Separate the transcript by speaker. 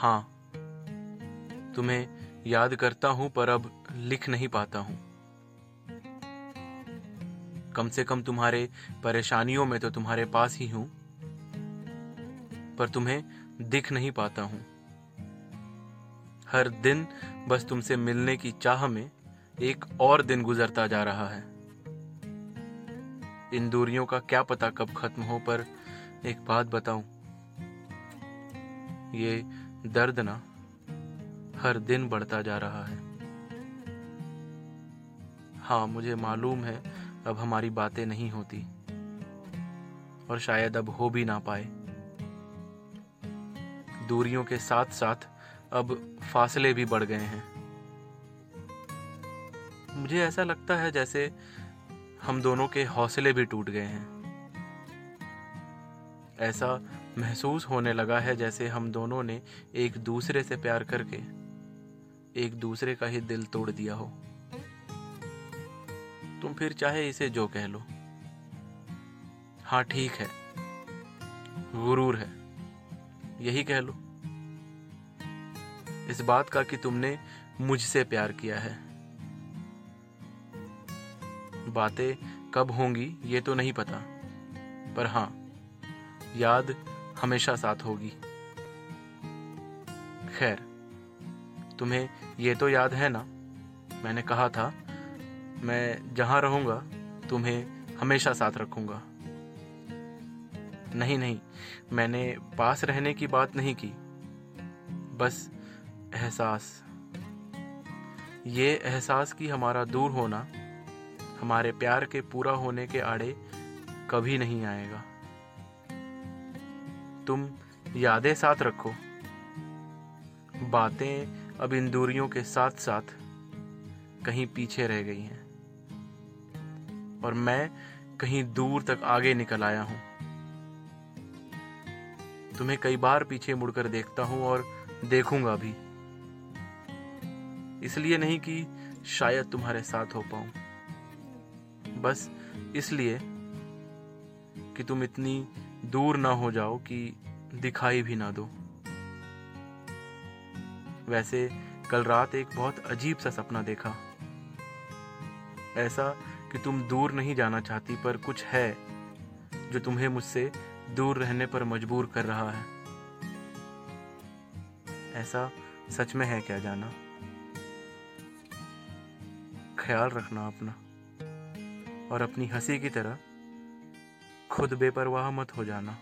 Speaker 1: हाँ तुम्हें याद करता हूँ, पर अब लिख नहीं पाता हूँ। कम से कम तुम्हारे परेशानियों में तो तुम्हारे पास ही हूँ, पर तुम्हें दिख नहीं पाता हूँ। हर दिन बस तुमसे मिलने की चाह में एक और दिन गुजरता जा रहा है। इन दूरियों का क्या पता कब खत्म हो, पर एक बात बताऊँ, ये दर्द ना हर दिन बढ़ता जा रहा है। हाँ मुझे मालूम है अब हमारी बातें नहीं होती और शायद अब हो भी ना पाए। दूरियों के साथ साथ अब फासले भी बढ़ गए हैं। मुझे ऐसा लगता है जैसे हम दोनों के हौसले भी टूट गए हैं। ऐसा महसूस होने लगा है जैसे हम दोनों ने एक दूसरे से प्यार करके एक दूसरे का ही दिल तोड़ दिया हो। तुम फिर चाहे इसे जो कह लो। हाँ ठीक है। गुरूर है। यही कह लो। इस बात का कि तुमने मुझसे प्यार किया है। बातें कब होंगी, ये तो नहीं पता। पर हाँ याद हमेशा साथ होगी। खैर, तुम्हें ये तो याद है ना? मैंने कहा था, मैं जहाँ रहूँगा, तुम्हें हमेशा साथ रखूँगा। नहीं नहीं, मैंने पास रहने की बात नहीं की। बस एहसास। ये एहसास कि हमारा दूर होना, हमारे प्यार के पूरा होने के आड़े कभी नहीं आएगा। तुम यादें साथ रखो। बातें अब इन दूरियों के साथ साथ कहीं पीछे रह गई हैं। और मैं कहीं दूर तक आगे निकल आया हूँ। तुम्हें कई बार पीछे मुड़कर देखता हूँ और देखूँगा भी। इसलिए नहीं कि शायद तुम्हारे साथ हो पाऊँ। बस इसलिए कि तुम इतनी दूर ना हो जाओ कि दिखाई भी ना दो। वैसे कल रात एक बहुत अजीब सा सपना देखा। ऐसा कि तुम दूर नहीं जाना चाहती पर कुछ है जो तुम्हें मुझसे दूर रहने पर मजबूर कर रहा है। ऐसा सच में है क्या जाना? ख्याल रखना अपना और अपनी हँसी की तरह खुद बेपरवाह मत हो जाना।